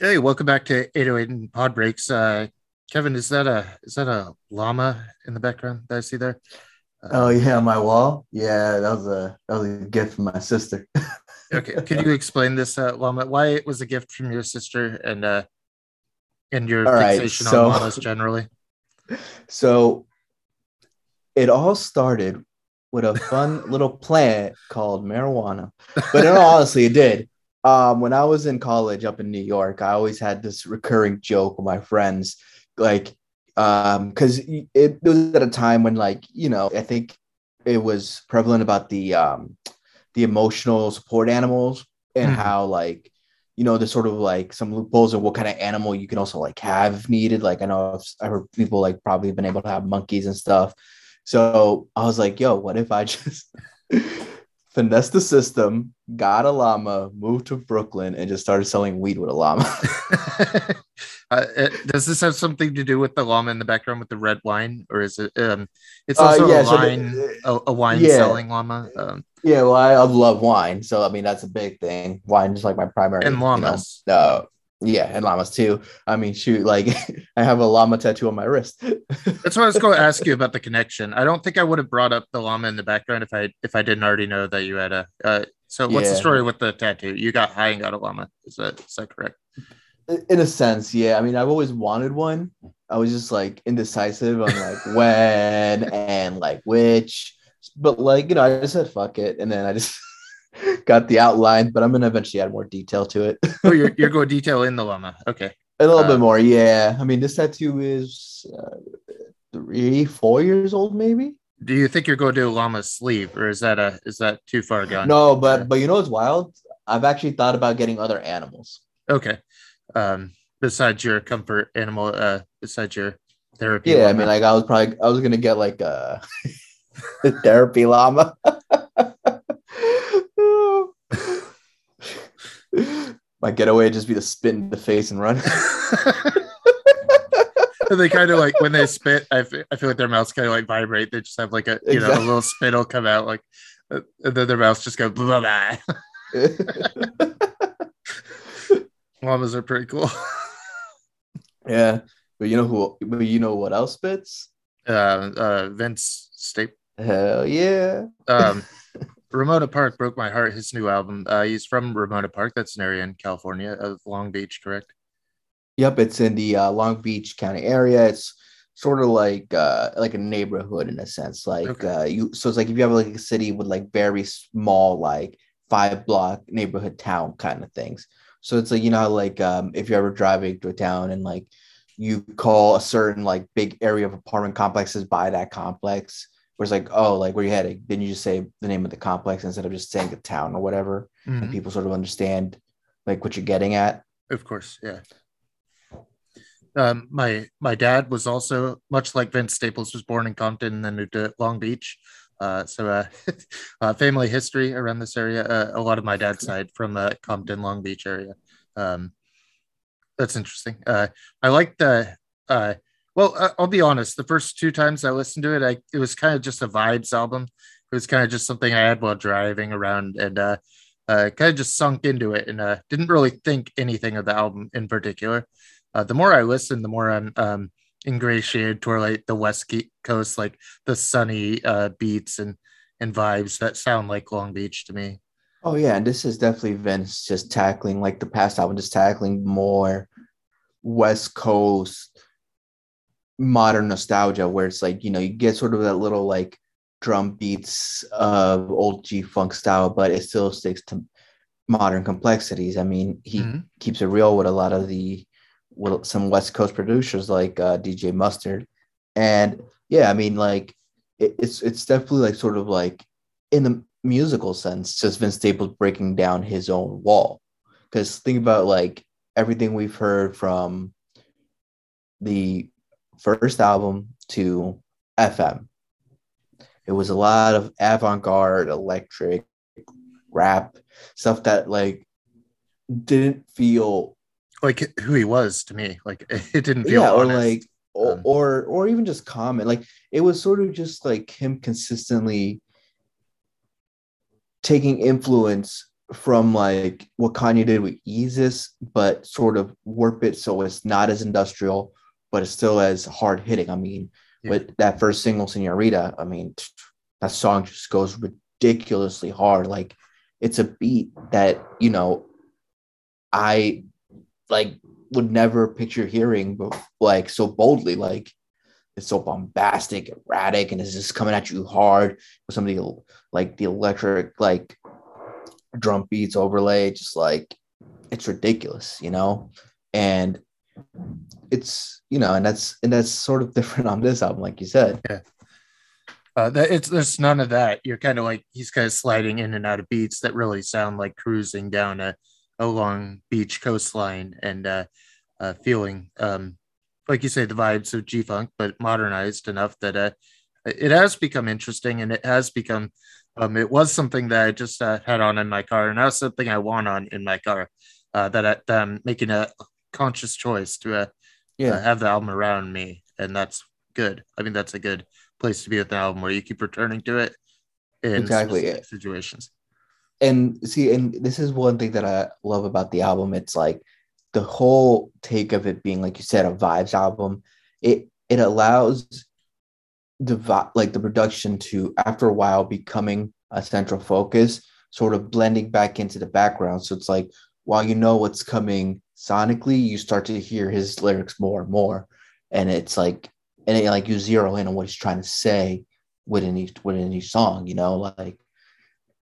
Hey, welcome back to 808 and Pod Breaks. Uh, Kevin, is that a is that a llama in the background that I see there? Uh, Oh yeah, my wall. Yeah, that was a that was a gift from my sister. okay, could you explain this uh, llama? Why it was a gift from your sister and uh, and your All right, fixation so- on llamas generally? So it all started with a fun little plant called marijuana. But in all honesty, it did. Um, when I was in college up in New York, I always had this recurring joke with my friends, like, um, because it, it was at a time when, like, you know, I think it was prevalent about the um the emotional support animals and Mhm. how like you know there's sort of like some loopholes of what kind of animal you can also like have if needed like i know I've, I heard people like probably been able to have monkeys and stuff so i was like yo what if i just finesse the system got a llama moved to brooklyn and just started selling weed with a llama uh, does this have something to do with the llama in the background with the red wine, or is it? Um, it's Uh, also yeah, a so the- wine, a, a wine yeah. selling llama, um, yeah well i, I love wine so i mean that's a big thing wine is like my primary and you know, uh, yeah and llamas too i mean shoot like i have a llama tattoo on my wrist That's what I was going to ask you about the connection. I don't think I would have brought up the llama in the background if I if I didn't already know that you had a. Uh, so what's the story with the tattoo? You got high and got a llama. Is that is that correct? in a sense yeah i mean i've always wanted one i was just like indecisive on like when and like which but like you know i just said fuck it and then i just got the outline but i'm gonna eventually add more detail to it Oh, you're you're going detail in the llama. Okay. a little Uh, bit more yeah i mean this tattoo is uh, three four years old maybe Do you think you're going to do a llama sleeve, or is that a is that too far gone? no but but you know what's wild i've actually thought about getting other animals Okay. Um, besides your comfort animal, uh, besides your therapy. yeah i mean like i was probably i was gonna get like a therapy llama my getaway would just be to spit in the face and run And they kind of like when they spit, I I feel like their mouths kind of like vibrate. They just have like a you know a Exactly. little spittle come out like, uh, and then their mouths just go blah blah. blah. Llamas are pretty cool. yeah but you know who but you know what else spits Uh, uh, Vince Stape. hell yeah Um, Ramona Park broke my heart. His new album. Uh, he's from Ramona Park. That's an area in California, of Long Beach, correct? Yep, it's in the uh, Long Beach County area. It's sort of like uh, like a neighborhood in a sense. Like Okay. uh, you, so it's like if you have like a city with like very small, like five block neighborhood town kind of things. So it's like you know like um, if you're ever driving to a town and like you call a certain like big area of apartment complexes by that complex, where it's like oh like where you heading? Then you just say the name of the complex instead of just saying the town or whatever, and Mhm. people sort of understand like what you're getting at. Of course, yeah. Um, my my dad was also much like Vince Staples was born in Compton and then moved to Long Beach. Uh, so uh, uh, family history around this area. Uh, a lot of my dad's side from uh, Compton, Long Beach area. Um, that's interesting. Uh, I like the. Well, I'll be honest. The first two times I listened to it, I it was kind of just a vibes album. It was kind of just something I had while driving around, and uh, uh, kind of just sunk into it, and uh, didn't really think anything of the album in particular. Uh, the more I listen, the more I'm um, ingratiated toward like the West Coast, like the sunny uh, beats and and vibes that sound like Long Beach to me. Oh yeah, and this is definitely Vince just tackling like the past album, just tackling more West Coast modern nostalgia, where it's like you know you get sort of that little like drum beats of old G funk style, but it still sticks to modern complexities. I mean, he Mhm. keeps it real with a lot of the with some West Coast producers like uh, DJ Mustard, and yeah, I mean like it, it's it's definitely like sort of like in the musical sense, just Vince Staples breaking down his own wall. Because think about like everything we've heard from the first album to FM. It was a lot of avant-garde, electric, rap stuff that like didn't feel Like who he was to me, like it didn't feel yeah, or honest. like or, Um, or or even just common. Like it was sort of just like him consistently taking influence from like what Kanye did with Yeezus, but sort of warp it so it's not as industrial, but it's still as hard hitting. I mean, yeah. with that first single, Senorita, I mean, that song just goes ridiculously hard. Like it's a beat that, you know, I like would never picture hearing but like so boldly. Like it's so bombastic, erratic, and it's just coming at you hard with some of the like the electric like drum beats overlay, just like it's ridiculous, you know? And it's you know, and that's and that's sort of different on this album, like you said. Yeah. Uh, that it's there's none of that. You're kind of like he's kind of sliding in and out of beats that really sound like cruising down a, a long beach coastline and uh, uh, feeling um, like you say the vibes of G Funk, but modernized enough that uh, it has become interesting and it has become um, it was something that I just uh, had on in my car, and now something I want on in my car. Uh, that, I, that I'm making a conscious choice to uh, yeah. Uh, have the album around me, and that's good. I mean, that's a good place to be with the album where you keep returning to it in exactly situations. And see, and this is one thing that I love about the album. It's like the whole take of it being, like you said, a vibes album. It it allows the like the production to after a while becoming a central focus sort of blending back into the background so it's like while you know what's coming sonically you start to hear his lyrics more and more. And it's like and it, like you zero in on what he's trying to say within each within each song you know? Like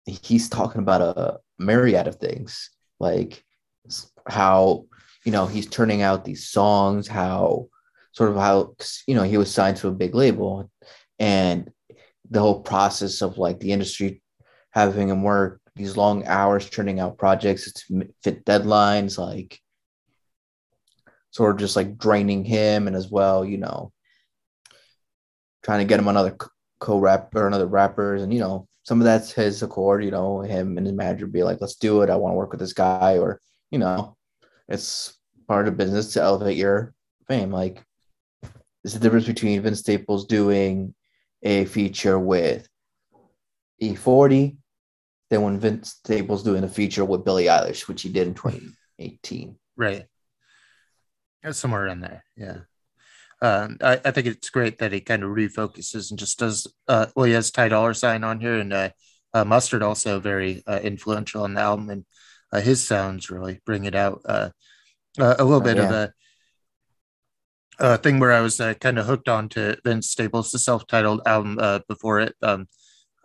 he's talking about a myriad of things. Like how you know he's turning out these songs how sort of how you know he was signed to a big label. And the whole process of like the industry having him work these long hours churning out projects to fit deadlines like sort of just like draining him and as well you know trying to get him another co-rap or another rappers and you know some of that's his accord you know him and his manager be like let's do it i want to work with this guy or you know it's part of business to elevate your fame like there's the difference between Vince Staples doing a feature with E-40 than when Vince Staples doing a feature with Billie Eilish, which he did in 2018. Right. Somewhere in there. Yeah. Um, I, I, think it's great that he kind of refocuses and just does. Uh, well, he has Ty Dolla Sign on here, and uh, uh, Mustard also very uh, influential on the album, and uh, his sounds really bring it out. Uh, a little bit yeah. of a uh, thing where I was uh, kind of hooked on to Vince Staples, the self-titled album uh, before it, um,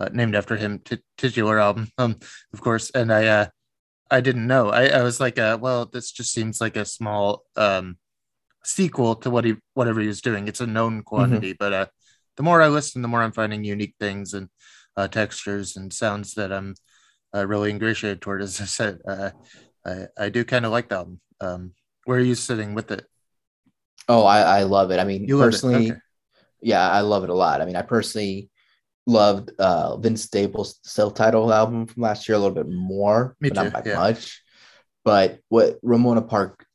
uh, named after him, t- titular album, um, of course. And I, uh, I didn't know. I, I was like, uh, well, this just seems like a small um, sequel to what he, whatever he was doing. It's a known quantity, mm-hmm. but the more I listen, the more I'm finding unique things and textures and sounds that I'm really ingratiated toward. As I said, I, I do kind of like the album. Um, where are you sitting with it? Oh, I, I love it. I mean, you personally, okay. yeah, I love it a lot. I mean, I personally loved uh, Vince Staples' self-titled album from last year a little bit more, Me but too, not by yeah. much. But what Ramona Park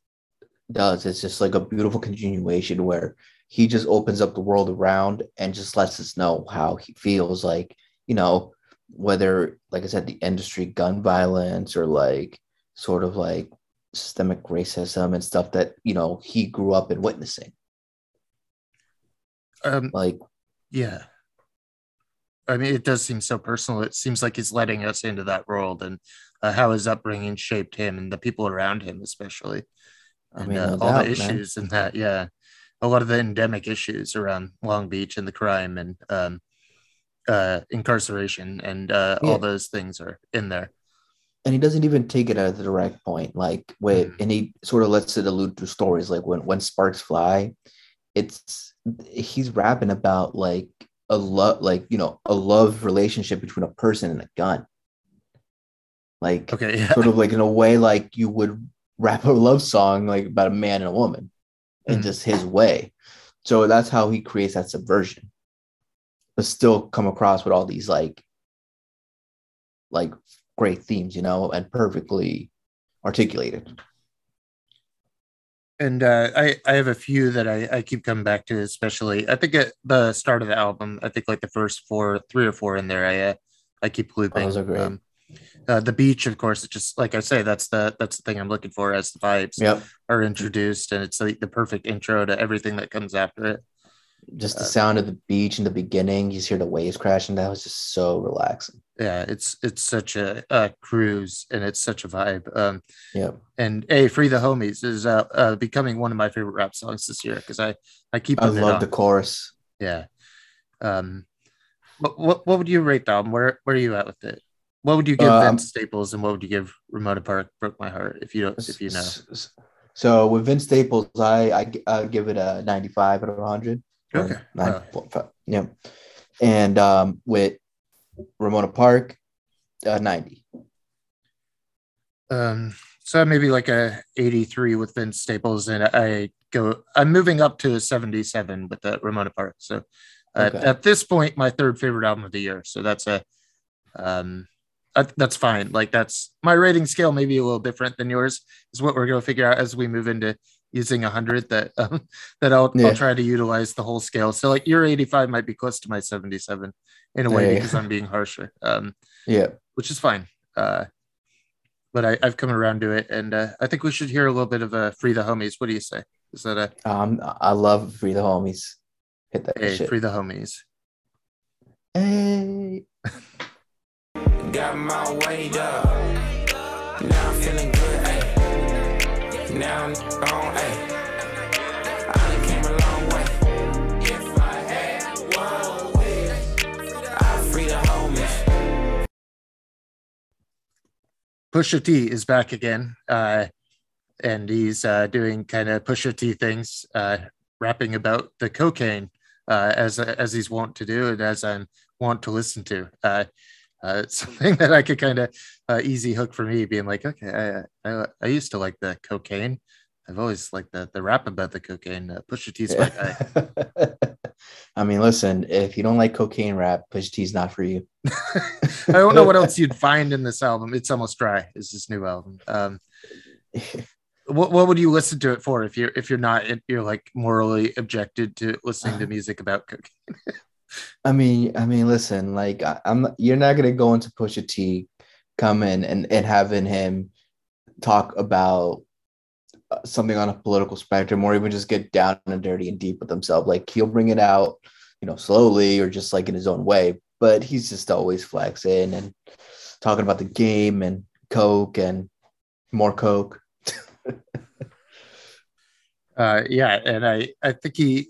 does is just like a beautiful continuation where he just opens up the world around and just lets us know how he feels like, you know, whether, like I said, the industry gun violence or like sort of like systemic racism and stuff that you know he grew up in witnessing. Um like yeah. I mean it does seem so personal. It seems like he's letting us into that world and uh, how his upbringing shaped him and the people around him especially I mean, uh, all doubt, the issues man. and that yeah a lot of the endemic issues around long beach and the crime and um uh incarceration and uh yeah. all those things are in there and he doesn't even take it at a direct point like wait mm. and he sort of lets it allude to stories like when when sparks fly it's he's rapping about like a love like you know a love relationship between a person and a gun like okay yeah. sort of like in a way like you would rap a love song like about a man and a woman in mm. just his way so that's how he creates that subversion but still come across with all these like like great themes, you know, and perfectly articulated. And uh, I, I have a few that I, I keep coming back to, especially I think at the start of the album, I think like the first four, three or four in there, I uh, I keep looping. those are great. Um, uh, the beach, of course, it's just like I say, that's the that's the thing I'm looking for as the vibes Yep. are introduced, and it's like the perfect intro to everything that comes after it. Just the Uh, sound of the beach in the beginning, you just hear the waves crashing. That was just so relaxing. Yeah, it's it's such a, a cruise, and it's such a vibe. Um, Yep. and hey, "Free the Homies" is uh, uh becoming one of my favorite rap songs this year because I I keep I love the chorus. Yeah. Um, what, what what would you rate the? Where where are you at with it? What would you give Um, Vince Staples, and what would you give Ramona Park? Broke my heart. If you don't, if you know. So with Vince Staples, I I I'd give it a 95 out of 100. Okay. nine point yeah. And um, with Ramona Park, uh, 90. Um, so maybe like a 83 with Vince Staples, and I go. I'm moving up to a 77 with the Ramona Park. So uh, Okay. at this point, my third favorite album of the year. So that's a um, uh, that's fine. Like that's my rating scale, maybe a little different than yours. Is what we're going to figure out as we move into using 100. That um, that I'll Yeah. I'll try to utilize the whole scale. So like your 85 might be close to my 77 in a way Yeah. because I'm being harsher. Um, Yeah. which is fine. Uh, but I, I've come around to it, and uh, I think we should hear a little bit of uh, "Free the Homies." What do you say? Is that a Um, I love Free the Homies. Hit that hey, shit. "Free the Homies"? Hey. Got my weight up. Now I'm feeling good, ayy. Now I'm on, ayy. A long way. Pusha T is back again, uh, and he's uh, doing kind of Pusha T things, uh, rapping about the cocaine uh, as as he's wont to do, and as I'm wont to listen to. Uh, it's something that I could kind of uh, easy hook for me, being like, okay, I, I I used to like the cocaine. I've always liked the the rap about the cocaine. Uh, Pusha T's my guy. I mean, listen, if you don't like cocaine rap, Push T's not for you. I don't know what else you'd find in this album. It's almost dry. Is this new album? Um, what what would you listen to it for if you're if you're not if you're like morally objected to listening to music about cooking? I mean, I mean, listen, like I, I'm, you're not gonna go into Pusha T, come in and and having him talk about uh, something on a political spectrum, or even just get down and dirty and deep with himself. Like he'll bring it out, you know, slowly or just like in his own way. But he's just always flexing and talking about the game and coke and more coke. Uh, yeah, and I I think he,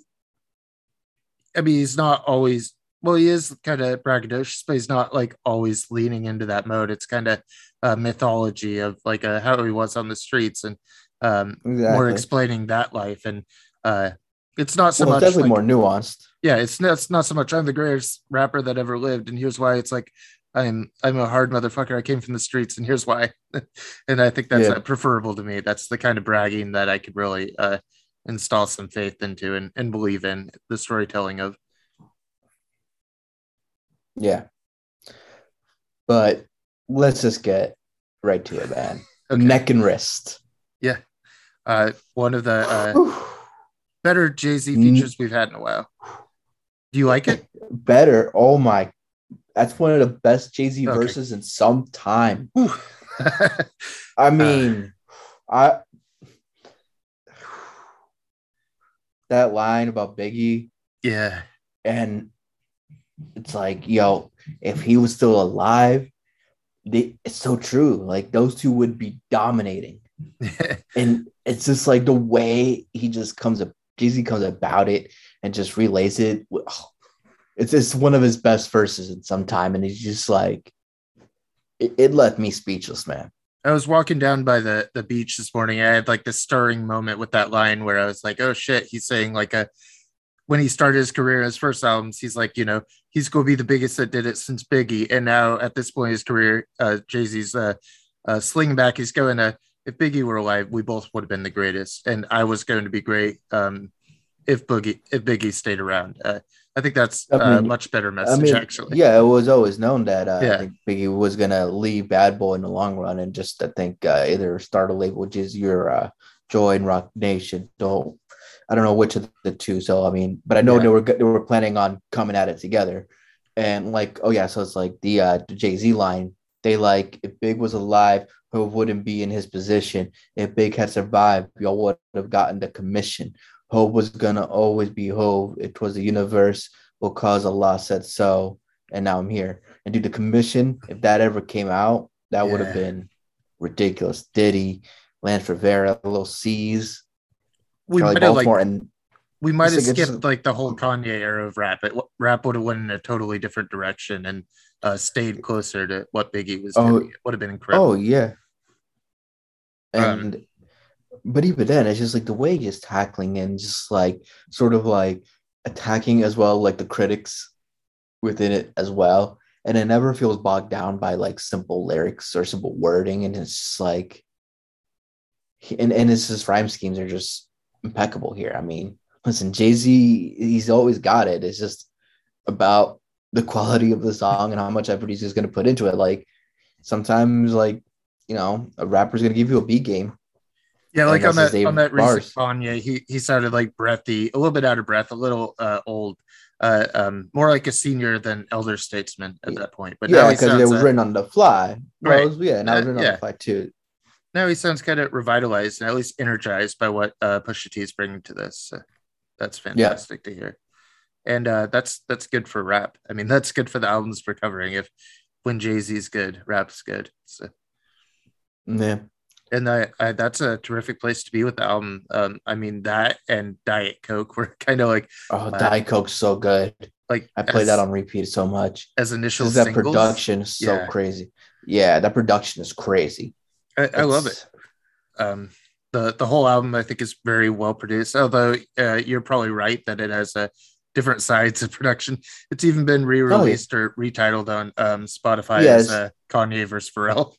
I mean, he's not always. Well, he is kind of braggadocious, but he's not like always leaning into that mode. It's kind of a mythology of like uh, how he was on the streets and um, more explaining that life. And uh, it's not so well, much definitely like- more nuanced. yeah, it's not, it's not so much I'm the greatest rapper that ever lived, and here's why. It's like I'm I'm a hard motherfucker. I came from the streets, and here's why. and I think that's Yeah. uh, preferable to me. That's the kind of bragging that I could really uh, install some faith into and, and believe in the storytelling of. Yeah. But let's just get right to it, man. Okay. Neck and wrist. Yeah. Uh, one of the uh, better Jay Z features we've had in a while. Do you like it? Better. Oh my. That's one of the best Jay Z Okay. verses in some time. I mean, I that line about Biggie? Yeah, and it's like, yo, if he was still alive, they, it's so true. Like those two would be dominating. and it's just like the way he just comes up Jay-Z comes about it and just relays it. Oh, it's just one of his best verses in some time. And he's just like it, it left me speechless man I was walking down by the the beach this morning. I had like this stirring moment with that line where I was like, "Oh shit!" He's saying like a when he started his career, his first albums, he's like, you know, he's gonna be the biggest that did it since Biggie, and now at this point in his career, uh, Jay Z's uh, uh, slinging back. He's going to if Biggie were alive, we both would have been the greatest, and I was going to be great um, if Boogie if Biggie stayed around. Uh, I think that's I a mean- much better i message, mean actually. yeah it was always known that uh, Yeah. i think biggie was gonna leave bad boy in the long run and just i think uh, either start a label which is your uh, joy and rock nation don't i don't know which of the two so i mean but i know Yeah. they were they were planning on coming at it together and like oh yeah so it's like the uh the jay-z line they like if Big was alive, who wouldn't be in his position. If Big had survived, y'all would have gotten the commission. Hove was gonna always be Hove. It was the universe because Allah said so, and now I'm here. And do the commission, if that ever came out, that would have been ridiculous. Diddy, Lance Rivera, Lil' Cease, We Charlie might have like and we might have It's like it's- skipped like the whole Kanye era of rap. It, rap would have went in a totally different direction and uh, stayed closer to what Biggie was. Oh. doing. It would have been incredible. Oh yeah. Um, And but even then, it's just like the way he's tackling and just like sort of like attacking as well, like the critics within it as well. And it never feels bogged down by like simple lyrics or simple wording. And it's just like and, and it's his rhyme schemes are just impeccable here. I mean, listen, Jay-Z, he's always got it. It's just about the quality of the song and how much effort he's just gonna put into it. Like sometimes like you know, a rapper's gonna give you a beat game. Yeah, like on that on that recent Kanye, he he sounded like breathy, a little bit out of breath, a little uh, old, uh, um, more like a senior than elder statesman at that point. But yeah, because it was uh, written on the fly. Well, Right. was- yeah, now it's Uh, written on the fly too. now he sounds kind of revitalized and at least energized by what uh, Pusha T is bringing to this. So that's fantastic to hear, and uh, that's that's good for rap. I mean, that's good for the albums we're covering. If when Jay Z's good, rap's good. So Yeah. And I, I that's a terrific place to be with the album. Um, I mean that and Diet Coke were kind of like Oh, Uh, Diet Coke's so good. like I played as, that on repeat so much. as initial that singles. production is so Yeah. crazy. Yeah, that production is crazy. I, I love it. Um the the whole album i think is very well produced although uh, you're probably right that it has a different sides of production it's even been re-released or retitled on um spotify Yes. as uh, kanye versus pharrell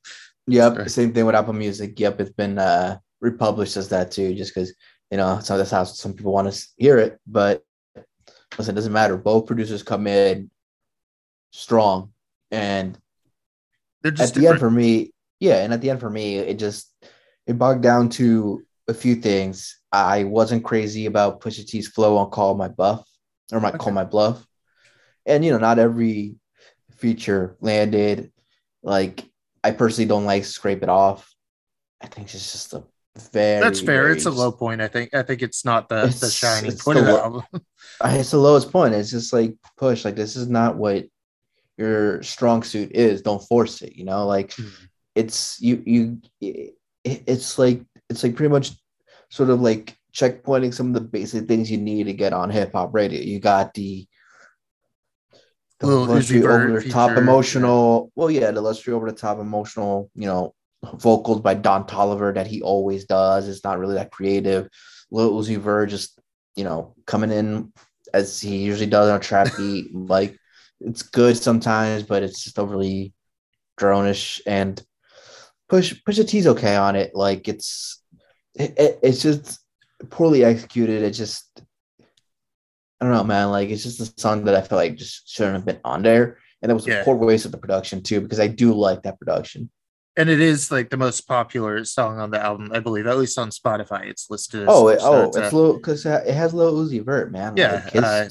Yep. Sorry. Same thing with Apple Music. Yep, it's been uh republished as that too, just because you know so that's how some people want to hear it. But listen, it doesn't matter. Both producers come in strong, and they're at just the end for me, yeah, and at the end for me, it just it bogged down to a few things. I wasn't crazy about Pusha T's flow on Call My Buff or my Call My Bluff, and you know, not every feature landed. Like I personally don't like Scrape It Off. I think it's just a very that's fair very it's a low point i think i think it's not the the It's- shining it's point the of the album it's the lowest point. It's just like push. Like this is not what your strong suit is. Don't force it. You know, like Hmm. it's you you. It, it's like it's like pretty much sort of like checkpointing some of the basic things you need to get on hip hop radio. You got the the Uzi Vert over the top emotional. Well, yeah, the luxury over the top emotional. You know, vocals by Don Toliver that he always does. It's not really that creative. Lil Uzi Vert just you know coming in as he usually does on a trap beat. like it's good sometimes, but it's just overly dronish and push push a T's okay on it. Like it's it, it- it's just poorly executed. It just I don't know, man. Like it's just a song that I feel like just shouldn't have been on there. And it was Yeah. a poor waste of the production too, because I do like that production. and it is like the most popular song on the album i believe at least on spotify it's listed as Oh, it, oh, it's uh, little because it has Lil Uzi Vert, man. Yeah, like, uh,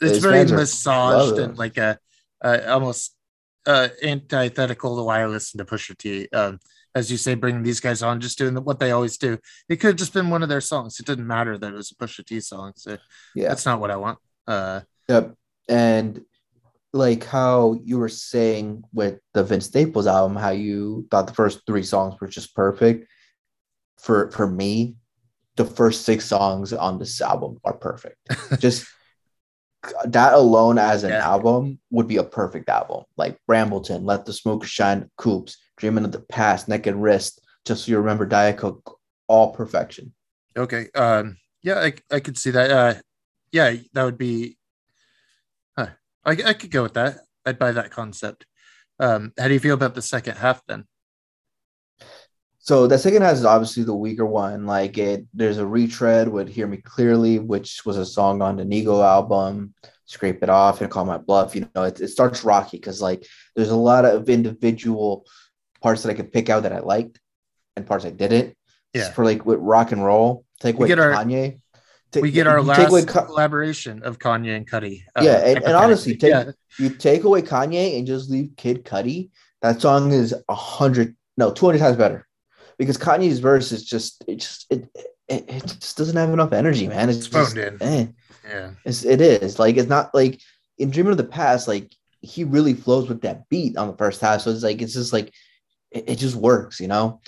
it's very massaged and like a uh, almost uh, antithetical to why I listen to Pusha T. Um, as you say, bringing these guys on, just doing what they always do. It could have just been one of their songs. It didn't matter that it was a Pusha T song. So yeah. that's not what I want. Uh, Yep. And like how you were saying with the Vince Staples album, how you thought the first three songs were just perfect. For for me, the first six songs on this album are perfect. just that alone as an Yeah. album would be a perfect album. Like Brambleton, Let the Smoke Shine, Coops, Dreaming of the Past, Naked Wrist, Just So You Remember Diet Coke, all perfection. okay. Um, yeah, I, I could see that. Uh, yeah, that would be. Huh. I, I could go with that. I'd buy that concept. Um, how do you feel about the second half then? So the second half is obviously the weaker one. Like it, there's a retread with "Hear Me Clearly," which was a song on the Nigo album. Scrape it off and call my bluff. You know, it, it starts rocky because like there's a lot of individual parts that I could pick out that I liked and parts I didn't. Yeah. For like with rock and roll, take away get our- Kanye. Take- we get our last take away collaboration of Kanye and Cudi. uh, Yeah, and- and honestly, take- you take away Kanye and just leave Kid Cudi, that song is a hundred, no, two hundred times better, because Kanye's verse is just it just it it, it just doesn't have enough energy, man. It's, It's just, phoned in. eh. Yeah. It's, it is like it's not like in Dreaming of the Past, like he really flows with that beat on the first half. So it's like it's just like it, it just works, you know.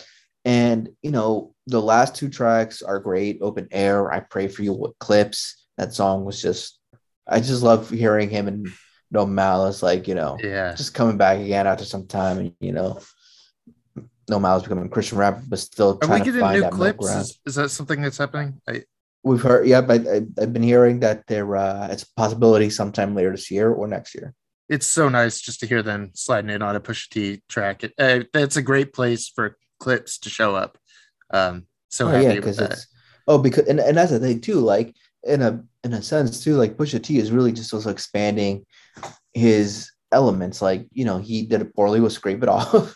And you know the last two tracks are great. Open Air, I Pray for You with Clipse. That song was just I just love hearing him and No Malice, like you know, Yeah. just coming back again after some time, and you know. No Malice becoming a Christian rapper, but still Are we trying to getting find new that Clipse? Is, is that something that's happening? I, We've heard, yeah, but I, I've been hearing that there uh, it's a possibility sometime later this year or next year. It's so nice just to hear them sliding in on a Pusha T track. It, uh, that's a great place for Clipse to show up. Um, so oh happy yeah, because that. it's oh because and, and that's the thing too. Like in a in a sense too, like Pusha T is really just also expanding his elements. Like you know he did it poorly with Scrape It Off,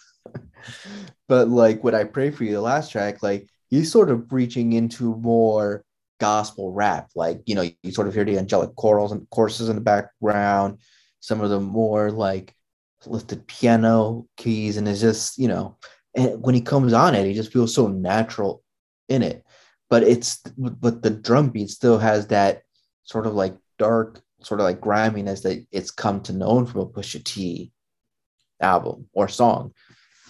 but like what I pray for you, the last track, like he's sort of reaching into more gospel rap. Like you know you sort of hear the angelic chorals and choruses in the background, some of the more like lifted piano keys, and it's just you know and when he comes on it, he just feels so natural in it. But it's but the drum beat still has that sort of like dark, sort of like griminess that it's come to known from a Pusha T album or song.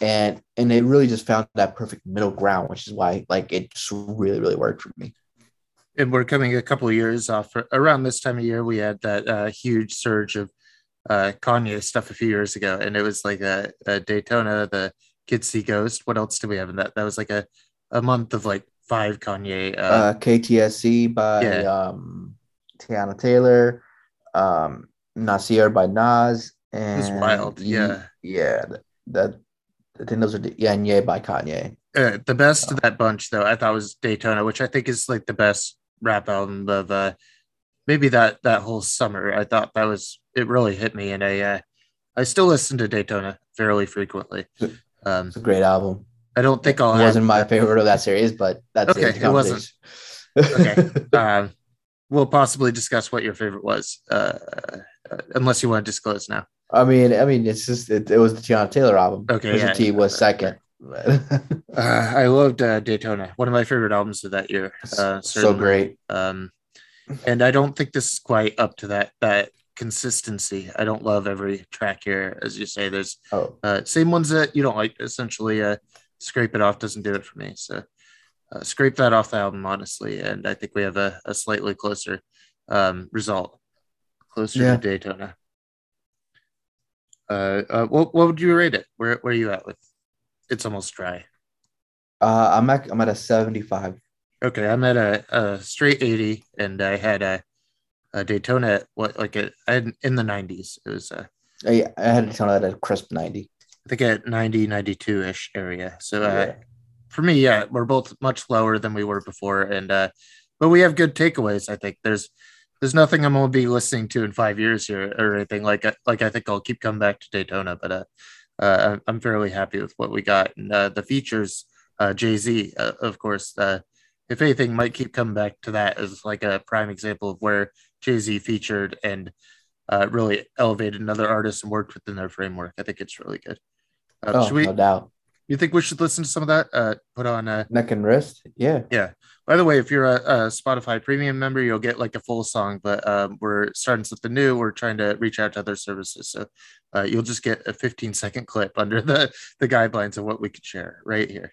And and it really just found that perfect middle ground, which is why like it just really, really worked for me. and we're coming a couple of years off around this time of year we had that uh, huge surge of uh, kanye stuff a few years ago and it was like a, a daytona the kids see ghost what else do we have in that that was like a, a month of like five kanye uh, Uh, KTSE by Yeah. um Teyana Taylor, um Nasir by Nas, and was wild, yeah. yeah, that, that I think those are the- yeah, and yeah by Kanye. uh, the best of that bunch though i thought was daytona which i think is like the best rap album of uh maybe that that whole summer i thought that was it really hit me and i uh, i still listen to daytona fairly frequently um It's a great album. i don't think It i'll wasn't have, my favorite of that series, but that's Okay, it wasn't. conversation. um, we'll possibly discuss what your favorite was, uh, uh, unless you want to disclose now. I mean, I mean, it's just it, it was the Teyana Taylor album. Okay, Pusha yeah, T yeah. was second. Uh, I loved uh, Daytona, one of my favorite albums of that year. Uh, so great. Um, and I don't think this is quite up to that that consistency. I don't love every track here, as you say. There's Oh, uh, same ones that you don't like. Essentially, uh, scrape it off doesn't do it for me. So uh, scrape that off the album, honestly, and I think we have a, a slightly closer um, result, closer Yeah. to Daytona. Uh, uh, what what would you rate it? Where where are you at with? It's almost dry. uh, I'm at I'm at a 75. Okay, I'm at a, a straight 80, and I had a, a Daytona what like a, I had in the 90s. It was uh, I, I had that at a crisp 90. I think at 90, 92 ish area. So uh, Yeah. for me, yeah, we're both much lower than we were before, and uh, but we have good takeaways. I think there's there's nothing I'm gonna be listening to in five years here or anything like like I think I'll keep coming back to Daytona, but uh, uh I'm- I'm fairly happy with what we got and uh, the features. Uh, Jay Z, uh, of course. Uh, if anything, might keep coming back to that as like a prime example of where Jay Z featured and uh, really elevated another artist and worked within their framework. I think it's really good. Uh, Oh, should we? no doubt. You think we should listen to some of that? Uh, put on. Uh, Neck and wrist. Yeah. yeah. By the way, if you're a, a Spotify Premium member, you'll get like a full song. But um, we're starting something new. We're trying to reach out to other services, so uh, you'll just get a 15 second clip under the the guidelines of what we could share right here.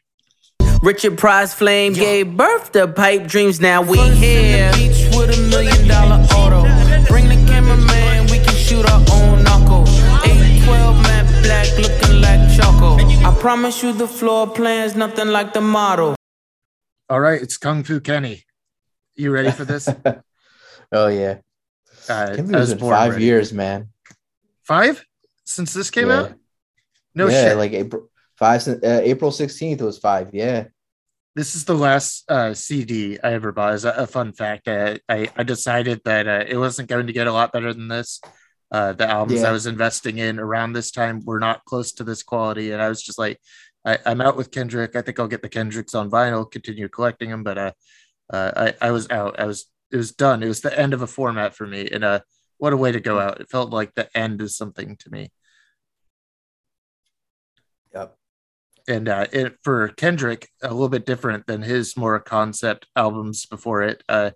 Richard Price Flame gave birth to pipe dreams. Now we here. Promise you the floor plan's nothing like the model. All right, it's Kung Fu Kenny. You ready for this? Uh, oh yeah. I Can't believe it's been born five ready. years, man. Five since this came Yeah. out. No shit. yeah, shit. like April five. Uh, April 16th was five. Yeah. this is the last uh, CD I ever bought. As a, a fun fact, I, I, I decided that uh, it wasn't going to get a lot better than this. Uh, the albums Yeah. I was investing in around this time were not close to this quality, and I was just like, I, I'm out with Kendrick. I think I'll get the Kendricks on vinyl, continue collecting them, but uh, uh, I, I was out. I was it was done. It was the end of a format for me, and uh, what a way to go out! It felt like the end is something to me. Yep. And uh, it, for Kendrick, a little bit different than his more concept albums before it. Uh,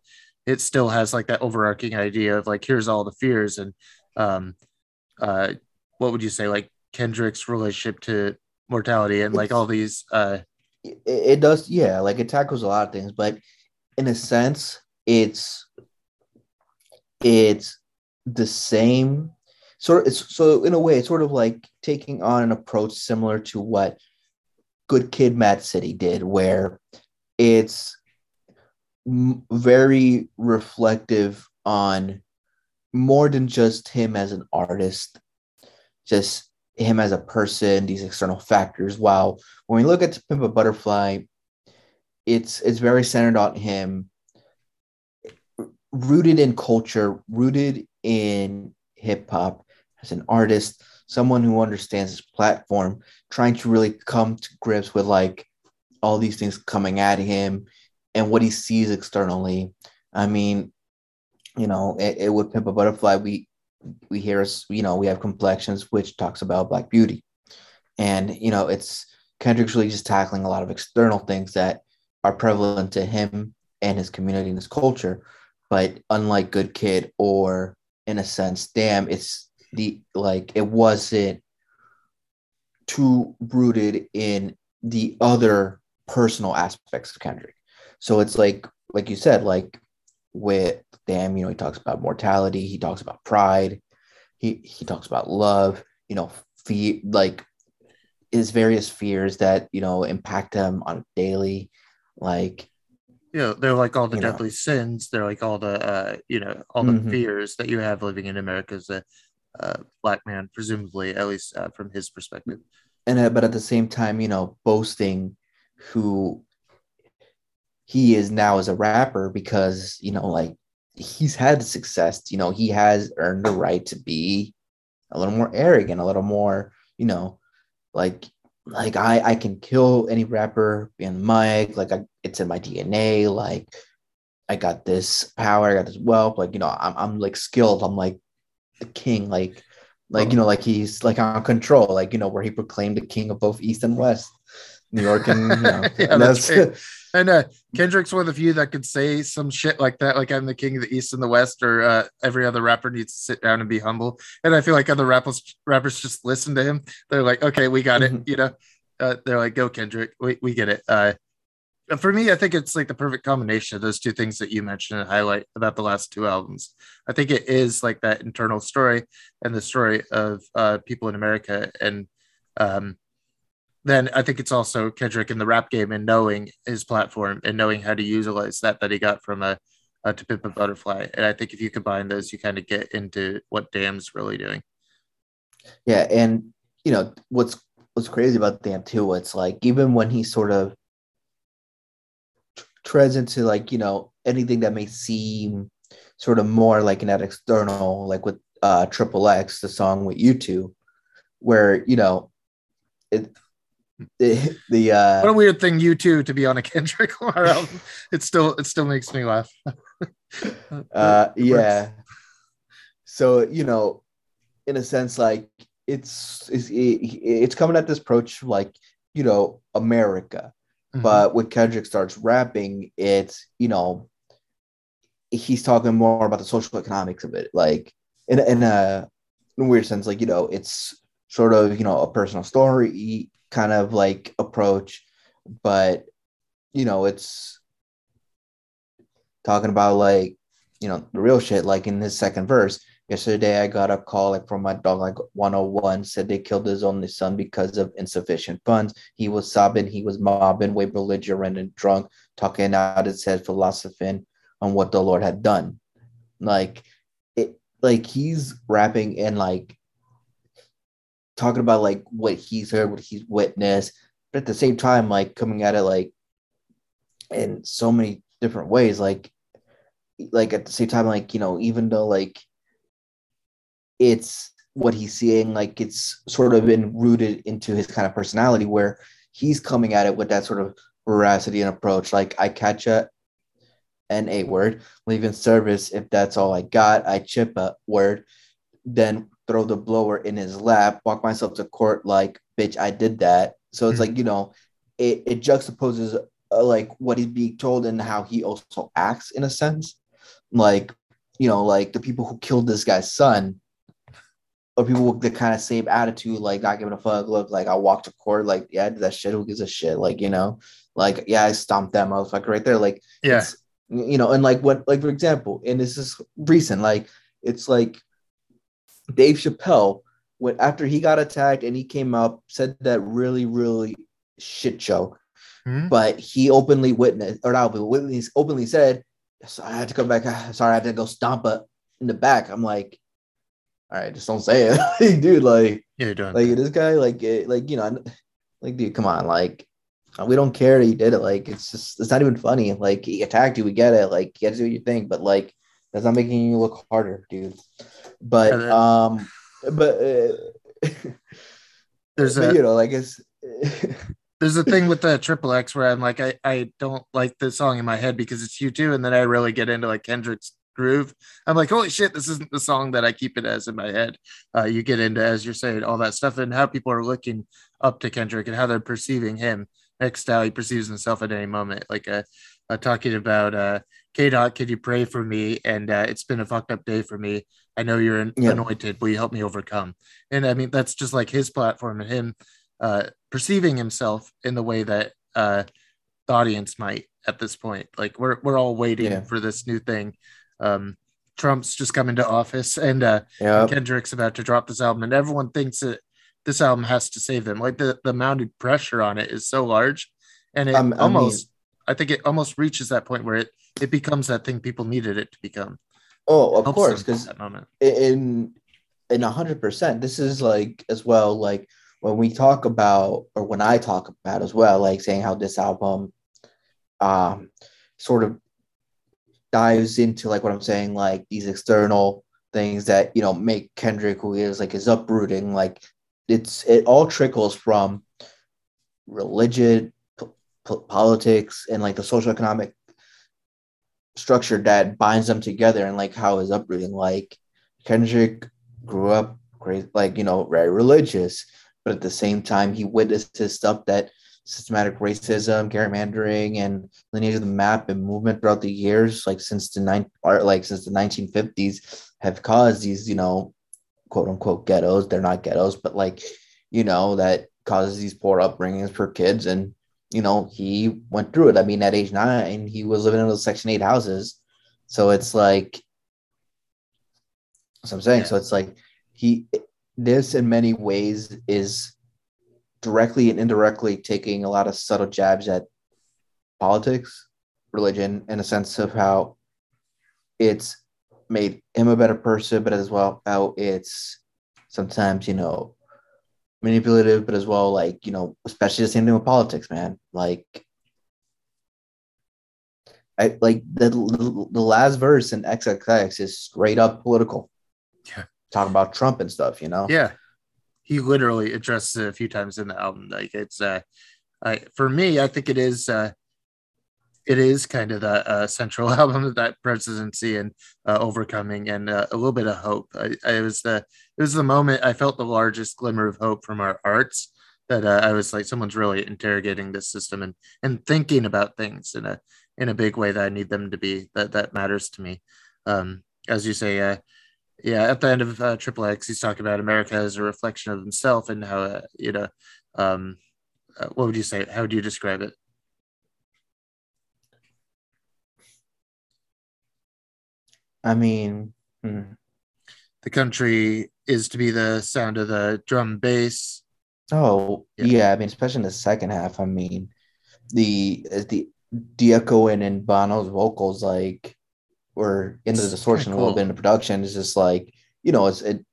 it still has like that overarching idea of like here's all the fears and um, uh, what would you say like Kendrick's relationship to mortality and like all these uh, it, it does yeah like it tackles a lot of things but in a sense it's it's the same. Sort of it's so in a way it's sort of like taking on an approach similar to what good kid mad city did where it's very reflective on more than just him as an artist just him as a person these external factors. While when we look at pimp a butterfly it's it's very centered on him rooted in culture rooted in hip hop as an artist someone who understands his platform trying to really come to grips with like all these things coming at him and what he sees externally. I mean you know it, it would pimp a butterfly we we hear you know we have complexions which talks about black beauty. And you know it's kendrick's really just tackling a lot of external things that are prevalent to him and his community and his culture. But unlike good kid or in a sense damn it's the like it wasn't too rooted in the other personal aspects of kendrick. So it's like like you said like with them. you know he talks about mortality he talks about pride he he talks about love you know fear like his various fears that you know impact him on daily like you know they're like all the You know. deadly sins they're like all the uh you know all the Mhm. fears that you have living in america as a uh, black man presumably at least uh, from his perspective and uh, but at the same time you know boasting who he is now as a rapper because you know like he's had success you know he has earned the right to be a little more arrogant a little more you know like like i i can kill any rapper being mike like I, it's in my dna like i got this power i got this wealth like you know i'm, I'm like skilled i'm like the king like like you know like he's like on control like you know where he proclaimed the king of both east and west new york and you know Yeah, and that's that's, and uh kendrick's one of the few that could say some shit like that like i'm the king of the east and the west or uh, every other rapper needs to sit down and be humble. And i feel like other rappers rappers just listen to him. They're like okay we got it Mhm. you know? Uh, they're like go kendrick. We, we get it. Uh for me i think it's like the perfect combination of those two things that you mentioned and highlight about the last two albums. I think it is like that internal story and the story of uh people in america and um then I think it's also Kendrick in the rap game and knowing his platform and knowing how to utilize that that he got from a, a To Pimp a Butterfly. And I think if you combine those, you kind of get into what DAMN's really doing. yeah and you know what's what's crazy about DAMN too it's like even when he sort of tr- treads into like you know anything that may seem sort of more like an external like with uh triple x the song with U2 where you know it the, the uh What a weird thing, U2, to be on a Kendrick Lamar album. It still it still makes me laugh. uh yeah so you know in a sense like it's it's, it, it's coming at this approach like you know america Mhm. but when kendrick starts rapping it's you know he's talking more about the social economics of it like in, in a in a weird sense like you know it's sort of you know a personal story kind of like approach but you know it's talking about like you know the real shit like in his second verse. Yesterday i got a call like from my dog like 101 said they killed his only son because of insufficient funds. He was sobbing he was mobbing way belligerent and drunk talking out his head philosophing on what the lord had done. Like it like he's rapping and like talking about like what he's heard what he's witnessed but at the same time like coming at it like in so many different ways like like at the same time like you know even though like it's what he's seeing like it's sort of been rooted into his kind of personality where he's coming at it with that sort of veracity and approach like i catch a an a word leaving service if that's all i got i chip a word then throw the blower in his lap walk myself to court like bitch, I did that. So it's Mhm. like, you know, it, it juxtaposes uh, like what he's being told and how he also acts in a sense. Like, you know, like the people who killed this guy's son or people with the kind of same attitude, like not giving a fuck. Look, like I walked to court, like, yeah, I did that shit. Who gives a shit? Like, you know, like, yeah, I stomped that motherfucker right there. Like, Yeah. you know, and like what, like for example, and this is recent, like it's like Dave Chappelle, when after he got attacked and he came up, said that really, really shit show, Mhm. but he openly witnessed, or not openly, openly said, so I had to come back. Sorry, I had to go stomp it in the back. I'm like, all right, just don't say it, dude. Like, Yeah, like this guy, like, eh, like you know, like, dude, come on, like, we don't care that he did it. Like, it's just, it's not even funny. Like, he attacked you, we get it. Like, you got to do your thing, but like, that's not making you look harder, dude. But, that- um, but, uh, There's but, a you know, like it's. there's a thing with the triple X where I'm like, I, I don't like the song in my head because it's U2. And then I really get into like Kendrick's groove. I'm like, holy shit, this isn't the song that I keep it as in my head. Uh, you get into, as you're saying, all that stuff and how people are looking up to Kendrick and how they're perceiving him next to how he perceives himself at any moment. Like uh, uh talking about uh K dot, can you pray for me? And uh, it's been a fucked up day for me. I know you're Yeah. anointed. Will you help me overcome? And I mean, that's just like his platform and him uh, perceiving himself in the way that uh, the audience might at this point. Like we're we're all waiting Yeah. for this new thing. Um, Trump's just come into office, and uh, yeah. Kendrick's about to drop this album, and everyone thinks that this album has to save them. Like the the mounted pressure on it is so large, and it Um, I mean- almost. I think it almost reaches that point where it it becomes that thing people needed it to become. Oh, of course, because in in a hundred percent this is like as well like when we talk about or when i talk about as well like saying how this album um sort of dives into like what i'm saying like these external things that you know make kendrick who he is like his uprooting like it's it all trickles from religion p- politics and like the social economic structure that binds them together and like how his upbringing like Kendrick grew up great, like you know, very religious, but at the same time, he witnessed his stuff that systematic racism, gerrymandering, and lineage of the map and movement throughout the years, like since the nine, or like since the 1950s, have caused these, you know, quote unquote ghettos. They're not ghettos, but like, you know, that causes these poor upbringings for kids. And you know, he went through it. I mean, at age nine, he was living in those Section Eight houses. So it's like what I'm saying. So it's like he this in many ways is directly and indirectly taking a lot of subtle jabs at politics, religion, in a sense of how it's made him a better person, but as well how it's sometimes, you know, manipulative, but as well, like, you know, especially the same thing with politics, man. Like I like the the last verse in XXX is straight up political. Yeah. Talking about Trump and stuff, you know? Yeah, he literally addresses it a few times in the album. Like it's uh, I for me, I think it is uh, it is kind of the uh, central album of that presidency and uh, overcoming and uh, a little bit of hope. I, I was the it was the moment I felt the largest glimmer of hope from our arts that uh, I was like someone's really interrogating this system and and thinking about things in a in a big way that I need them to be that that matters to me. Um, as you say, uh, yeah, at the end of uh, Triple X, he's talking about America as a reflection of himself and how uh, you know, um, uh, what would you say? How would you describe it? I mean, hmm. The country is to be the sound of the drum bass. oh Yeah. yeah. I mean, especially in the second half. I mean, the the de-echoing and Bono's vocals like or in the It's distortion kinda a little bit in the production is just like you know it's it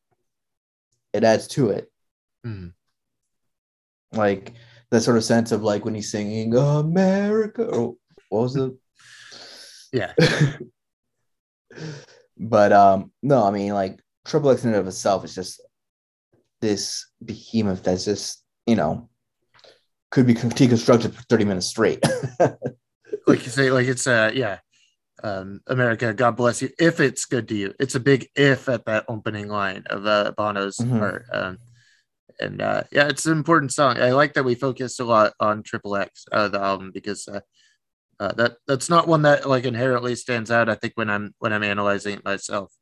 it adds to it Hmm. like that sort of sense of like when he's singing America or what was it Yeah, but um no I mean like Triple X in and of itself is just this behemoth that's just you know could be deconstructed for 30 minutes straight like you say, like it's uh, yeah, um, America, God bless you. If it's good to you, it's a big if at that opening line of uh, Bono's Mhm. part. Um, and uh, yeah, it's an important song. I like that we focused a lot on Triple X, uh, the album, because uh, uh, that that's not one that like inherently stands out. I think when I'm when I'm analyzing it myself,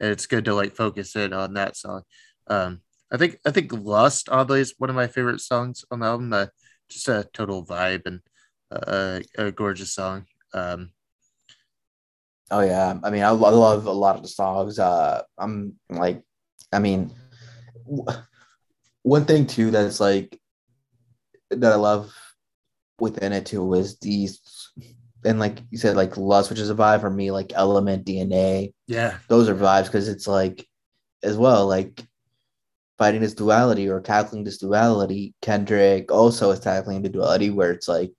and it's good to like focus in on that song. Um, I think I think Lust oddly is one of my favorite songs on the album. Uh, just a total vibe and uh, a gorgeous song. Um, Oh yeah, I mean, I, I love a lot of the songs. Uh, I'm like, I mean, w- one thing too that's like that I love within it too is these, and like you said, like Lust, which is a vibe for me, like Element, DNA, yeah, those are vibes because it's like, as well, like fighting this duality or tackling this duality. Kendrick also is tackling the duality where it's like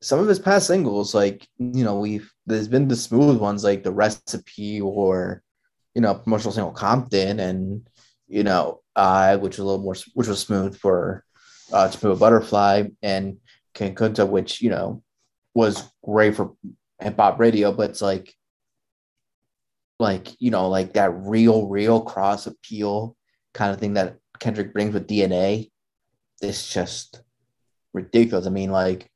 some of his past singles, like you know, we've there's been the smooth ones like the recipe or you know promotional single Compton and you know I which was a little more which was smooth for uh to move a butterfly and Kunta which you know was great for hip hop radio but it's like like you know like that real real cross appeal kind of thing that Kendrick brings with DNA it's just ridiculous I mean like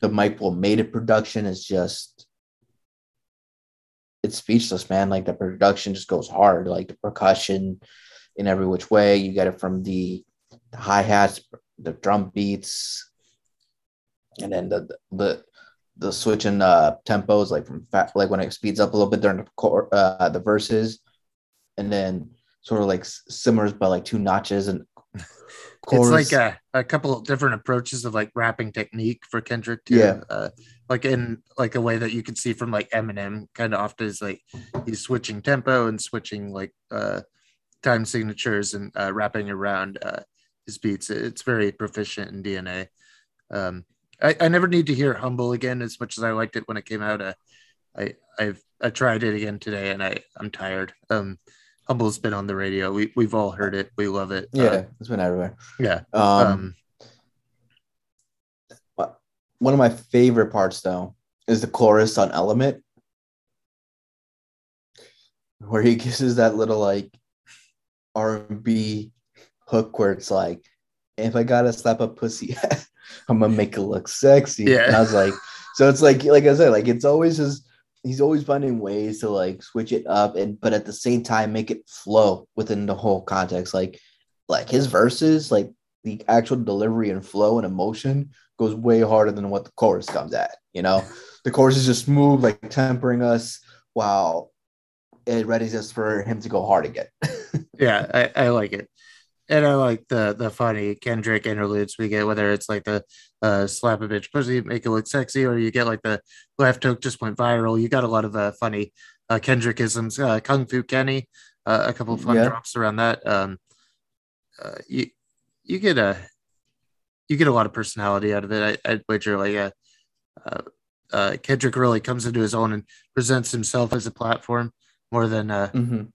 the Will made it production is just it's speechless, man. Like the production just goes hard, like the percussion in every which way. You get it from the, the hi hats, the drum beats, and then the the the switching uh tempos, like from fat, like when it speeds up a little bit during the core, uh, the verses, and then sort of like simmers by like two notches and chorus. it's like a, a couple of different approaches of like rapping technique for Kendrick too. Yeah. Uh, like in like a way that you can see from like Eminem kind of often is like he's switching tempo and switching like uh time signatures and uh, wrapping around uh, his beats. It's very proficient in DNA. Um, I, I never need to hear "Humble" again as much as I liked it when it came out. Uh, I I've I tried it again today and I I'm tired. Um, "Humble's" been on the radio. We we've all heard it. We love it. yeah, Uh, it's been everywhere. yeah. Um, Um, one of my favorite parts though is the chorus on Element, where he kisses that little like R and B hook where it's like, if I gotta slap a pussy, I'm gonna make it look sexy. Yeah. And I was like, so it's like like I said, like it's always just he's always finding ways to like switch it up and but at the same time make it flow within the whole context. Like like his verses, like the actual delivery and flow and emotion goes way harder than what the chorus comes at. You know, the chorus is just smooth, like tempering us, while it readies us for him to go hard again. yeah, I, I like it. And I like the the funny Kendrick interludes we get, whether it's like the uh, slap a bitch pussy, make it look sexy, or you get like the left hook just went viral. You got a lot of uh, funny uh, Kendrickisms, uh, Kung Fu Kenny, uh, a couple of fun Yeah. drops around that. Um, uh, you you get a you get a lot of personality out of it. I, I'd wager like uh, uh, uh, Kendrick really comes into his own and presents himself as a platform more than uh, Mhm.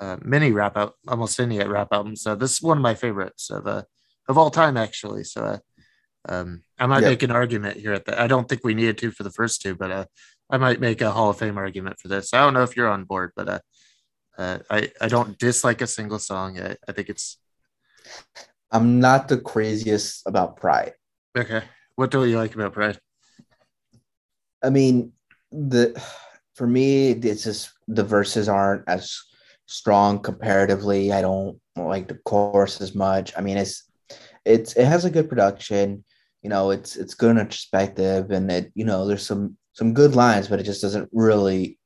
Uh, many rap out almost any rap albums. So this is one of my favorites of uh, of all time, actually. So uh, um, I might Yeah. make an argument here at the. I don't think we needed to for the first two, but uh, I might make a Hall of Fame argument for this. I don't know if you're on board, but uh, uh, I I don't dislike a single song. I, I think it's I'm not the craziest about Pride. okay. What do you like about Pride? I mean, the for me, it's just the verses aren't as strong comparatively. I don't like the chorus as much. I mean, it's it's it has a good production. You know, it's it's good perspective, and it you know there's some some good lines, but it just doesn't really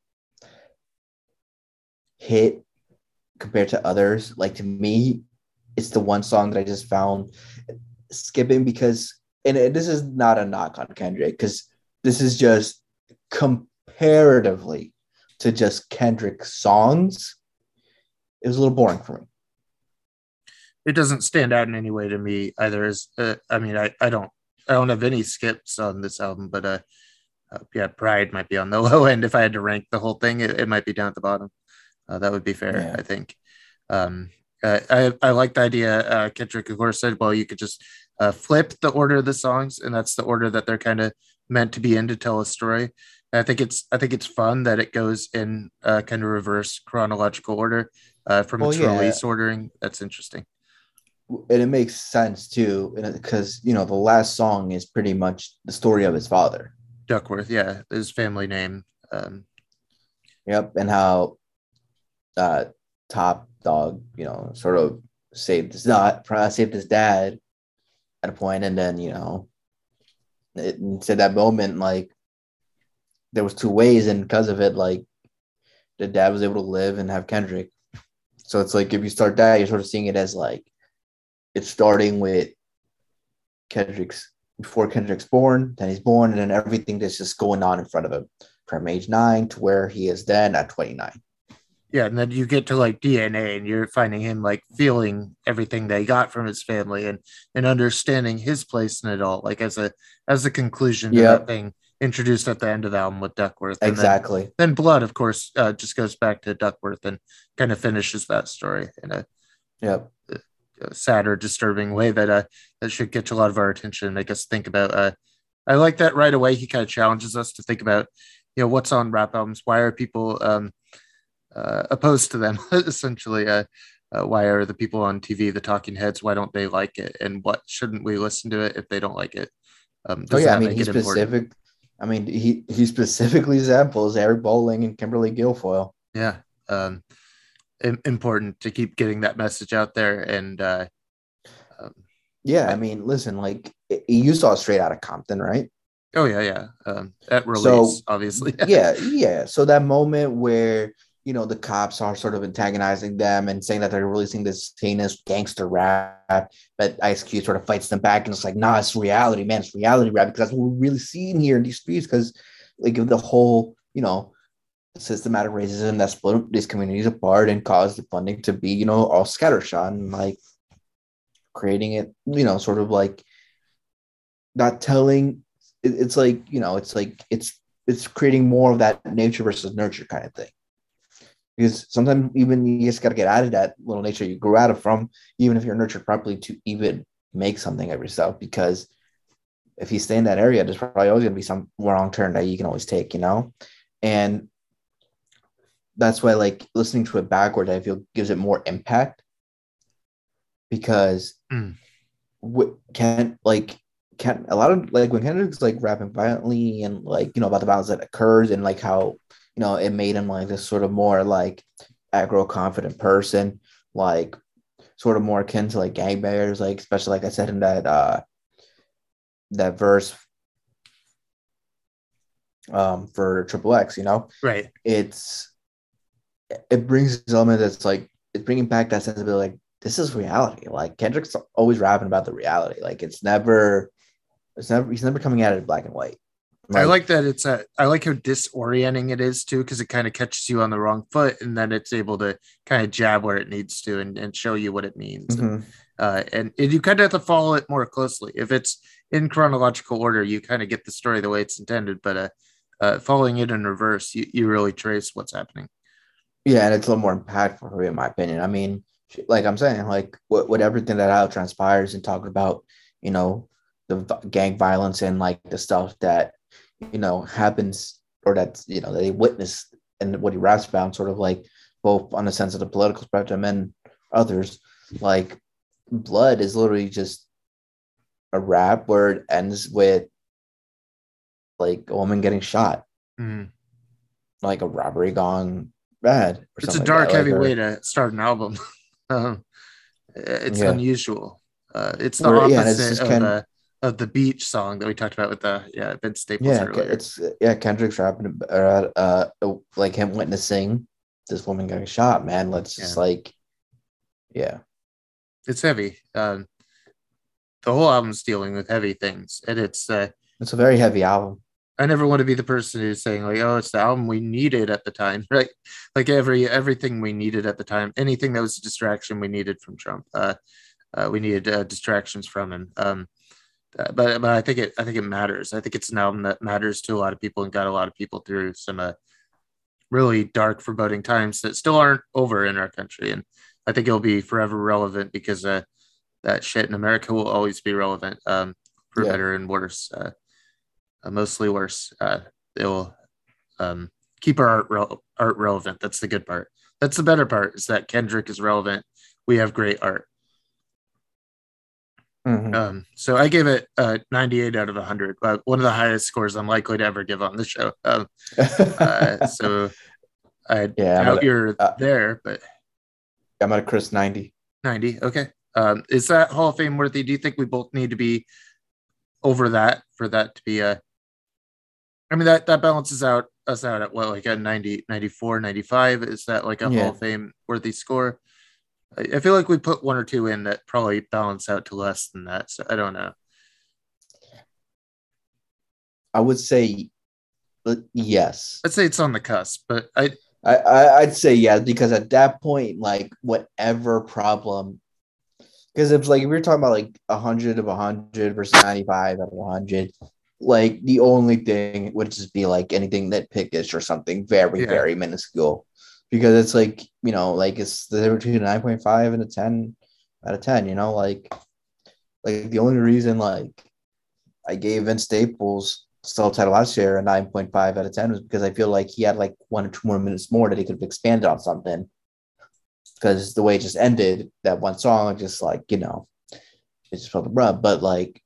hit compared to others. Like to me, it's the one song that I just found skipping because, and it, this is not a knock on Kendrick because this is just comparatively to just Kendrick songs. It was a little boring for me. It doesn't stand out in any way to me either. As uh, I mean, I, I don't I don't have any skips on this album, but uh, uh, yeah, Pride might be on the low end. If I had to rank the whole thing, it, it might be down at the bottom. Uh, that would be fair, Yeah. I think. Um, uh, I I like the idea. Uh, Kendrick, of course, said, "Well, you could just uh, flip the order of the songs, and that's the order that they're kind of meant to be in to tell a story." And I think it's I think it's fun that it goes in uh, kind of reverse chronological order uh, from Well, its yeah. release ordering. That's interesting. and it makes sense too, because you know the last song is pretty much the story of his father. Duckworth, yeah, his family name. Um, Yep, and how uh, Top Dog, you know, sort of saved his dad, saved his dad at a point, and then you know, it said that moment like there was two ways, and because of it, like the dad was able to live and have Kendrick. So it's like if you start that, you're sort of seeing it as like it's starting with Kendrick's before Kendrick's born, then he's born, and then everything that's just going on in front of him from age nine to where he is then at 29. yeah, and then you get to like DNA, and you're finding him like feeling everything they got from his family, and and understanding his place in it all, like as a as a conclusion to Yeah. that thing introduced at the end of the album with Duckworth. And then- Exactly. Then, Blood, of course, uh, just goes back to Duckworth and kind of finishes that story in a, Yep. a sad or disturbing way that uh that should get a lot of our attention and make us think about. Uh, I like that right away. He kind of challenges us to think about, you know, what's on rap albums. Why are people um, uh, opposed to them? Essentially, uh, uh, why are the people on TV, the talking heads, why don't they like it, and what shouldn't we listen to it if they don't like it? Um, Oh yeah, I mean he specific. I mean he he specifically samples Eric Bolling and Kimberly Guilfoyle. yeah um important to keep getting that message out there and uh um, Yeah, I mean, listen, like you saw Straight Out of Compton, right? oh yeah yeah um at release So, obviously yeah, yeah. So that moment where you know the cops are sort of antagonizing them and saying that they're releasing this heinous gangster rap, but Ice Cube sort of fights them back and it's like, nah, it's reality, man, it's reality rap because that's what we're really seeing here in these streets. Because like the whole, you know, systematic racism that split these communities apart and caused the funding to be, you know, all scattershot and like creating it, you know, sort of like not telling. It's like you know, it's like it's it's creating more of that nature versus nurture kind of thing. Because sometimes even you just got to get out of that little nature you grew out of from, even if you're nurtured properly, to even make something of yourself. Because if you stay in that area, there's probably always going to be some wrong turn that you can always take, you know? And that's why, like, listening to it backwards, I feel gives it more impact because Mm. what can, like, can a lot of like when Kendrick's like rapping violently and like, you know, about the violence that occurs and like how, you know, it made him like this sort of more like aggro confident person, like sort of more akin to like gangbangers, like especially like I said in that uh that verse um for triple X, you know, right. It's it brings this element that's like it's bringing back that sensibility like this is reality. Like kendrick's always rapping about the reality. Like it's never it's never he's never coming at it black and white i like that it's a i like how disorienting it is too because it kind of catches you on the wrong foot and then it's able to kind of jab where it needs to and, and show you what it means and, Mhm. uh, and, and you kind of have to follow it more closely. If it's in chronological order you kind of get the story the way it's intended but uh, uh, following it in reverse you, you really trace what's happening. Yeah and it's a little more impactful for me in my opinion. I mean like i'm saying like what, what everything that out transpires and talking about you know the gang violence and like the stuff that you know happens or that you know they witness and what he raps about sort of like both on the sense of the political spectrum and others like blood is literally just a rap where it ends with like a woman getting shot Mhm. like a robbery gone bad or it's a something like dark that, heavy like, or- way to start an album um, it's Yeah. unusual uh, it's the Or- yeah, it's opposite of, uh, of the beach song that we talked about with the yeah vince staples yeah, earlier it's yeah. Kendrick's rapping about uh, uh, like him witnessing this woman getting shot. Man, let's just like, yeah, it's heavy. Um, the whole album's dealing with heavy things, and it's. Uh, it's a very heavy album. I never want to be the person who's saying like, "Oh, it's the album we needed at the time," right? Like every everything we needed at the time, anything that was a distraction we needed from Trump. Uh, uh, we needed uh, distractions from him. Um, but but I think it I think it matters. I think it's an album that matters to a lot of people and got a lot of people through some uh, really dark, foreboding times that still aren't over in our country. And I think it'll be forever relevant because uh, that shit in America will always be relevant, um, for Yeah. better and worse. Uh, uh, mostly worse. Uh, it will um, keep our art, rel- art relevant. That's the good part. That's the better part is that Kendrick is relevant. We have great art. Mhm. Um, so I gave it uh 98 out of 100. Uh, one of the highest scores I'm likely to ever give on the show. Um, uh, so I Yeah, I'm doubt gonna- you're uh, there, but I'm at a Chris 90. 90. Okay. Um, is that Hall of Fame worthy? Do you think we both need to be over that for that to be a? I mean that that balances out us out at what like a 90, 94, 95. Is that like a Yeah. Hall of Fame worthy score? I, I feel like we put one or two in that probably balance out to less than that. So I don't know. I would say uh, yes. I'd say it's on the cusp, but I I, I I'd say yes because at that point, like whatever problem, because it's like if you're talking about like hundred of hundred versus ninety five out of hundred, like the only thing would just be like anything nitpickish or something very Yeah. very minuscule, because it's like you know like it's the difference between a nine point five and a ten out of ten. You know like like the only reason like I gave Vince Staples still title last year a 9.5 out of 10 was because I feel like he had like one or two more minutes more that he could have expanded on something. Because the way it just ended, that one song, just like, you know, it just felt the rub. But like,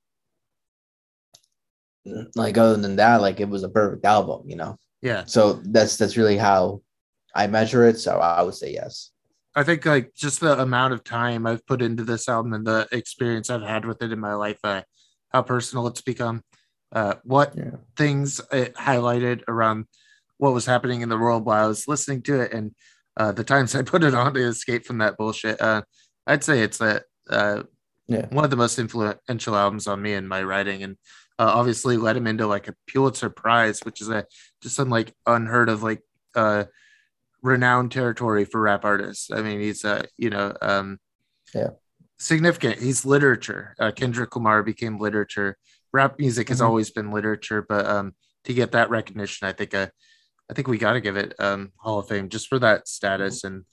like other than that, like it was a perfect album, you know. yeah, So that's that's really how I measure it. So I would say yes. I think like just the amount of time I've put into this album and the experience I've had with it in my life, uh, how personal it's become, uh, what Yeah. things it highlighted around what was happening in the world while I was listening to it, and uh, the times I put it on to escape from that bullshit. Uh, I'd say it's that uh, Yeah. one of the most influential albums on me in my writing, and uh, obviously led him into like a Pulitzer Prize, which is a just some like unheard of like uh, renowned territory for rap artists. I mean, he's uh, you know, um, Yeah. significant. He's literature. Uh, Kendrick Lamar became literature. Rap music has Mhm. always been literature, but um, to get that recognition, I think uh, I think we got to give it um, Hall of Fame just for that status and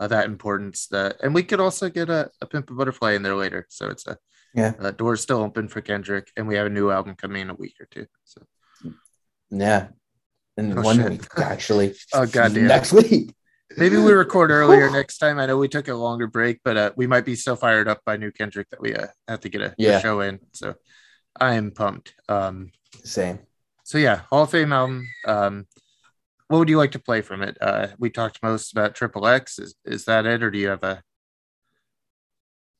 uh, that importance. That and we could also get a, a Pimp a Butterfly in there later. So it's a Yeah. uh, door's still open for Kendrick, and we have a new album coming in a week or two. So Yeah. In Oh, one shit. week, actually. Oh, goddamn. Next week. maybe we record earlier next time. I know we took a longer break, but uh, we might be so fired up by new Kendrick that we uh, have to get a, a show in. So I am pumped. Um, Same. so yeah, Hall of Fame album. Um, what would you like to play from it? Uh, we talked most about Triple X. Is is that it, or do you have a?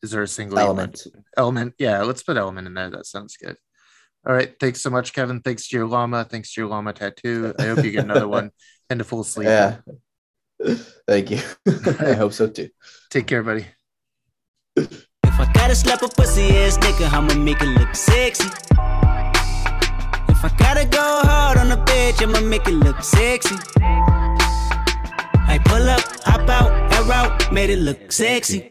Is there a single? Element. Element? Yeah, let's put Element in there. That sounds good. All right, thanks so much, Kevin. Thanks to your llama. Thanks to your llama tattoo. I hope you get another one and a full sleep. Yeah. Thank you. I hope so too. Take care, buddy. If I gotta slap a pussy ass nigga, I'ma make it look sexy. If I gotta go hard on the bitch, I'ma make it look sexy. I pull up, hop out, air out, made it look sexy.